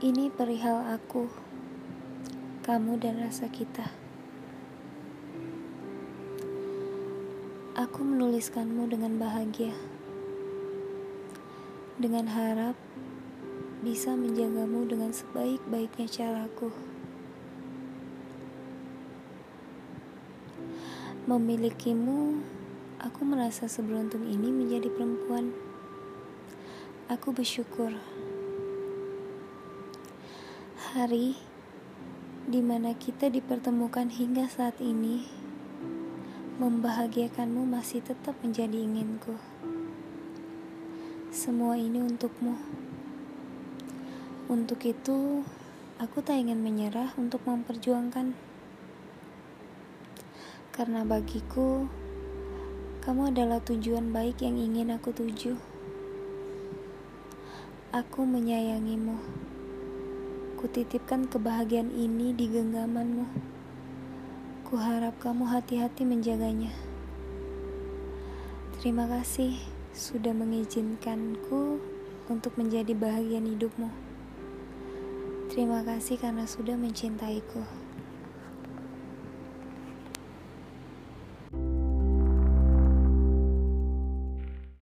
Ini perihal aku, kamu dan rasa kita. Aku menuliskanmu dengan bahagia. Dengan harap bisa menjagamu dengan sebaik-baiknya caraku. Memilikimu, aku merasa seberuntung ini menjadi perempuan. Aku bersyukur hari di mana kita dipertemukan hingga saat ini, membahagiakanmu masih tetap menjadi inginku. Semua ini untukmu. Untuk itu, aku tak ingin menyerah untuk memperjuangkan. Karena bagiku, kamu adalah tujuan baik yang ingin aku tuju. Aku menyayangimu. Kutitipkan kebahagiaan ini di genggamanmu. Kuharap kamu hati-hati menjaganya. Terima kasih sudah mengizinkanku untuk menjadi bahagian hidupmu. Terima kasih karena sudah mencintaiku.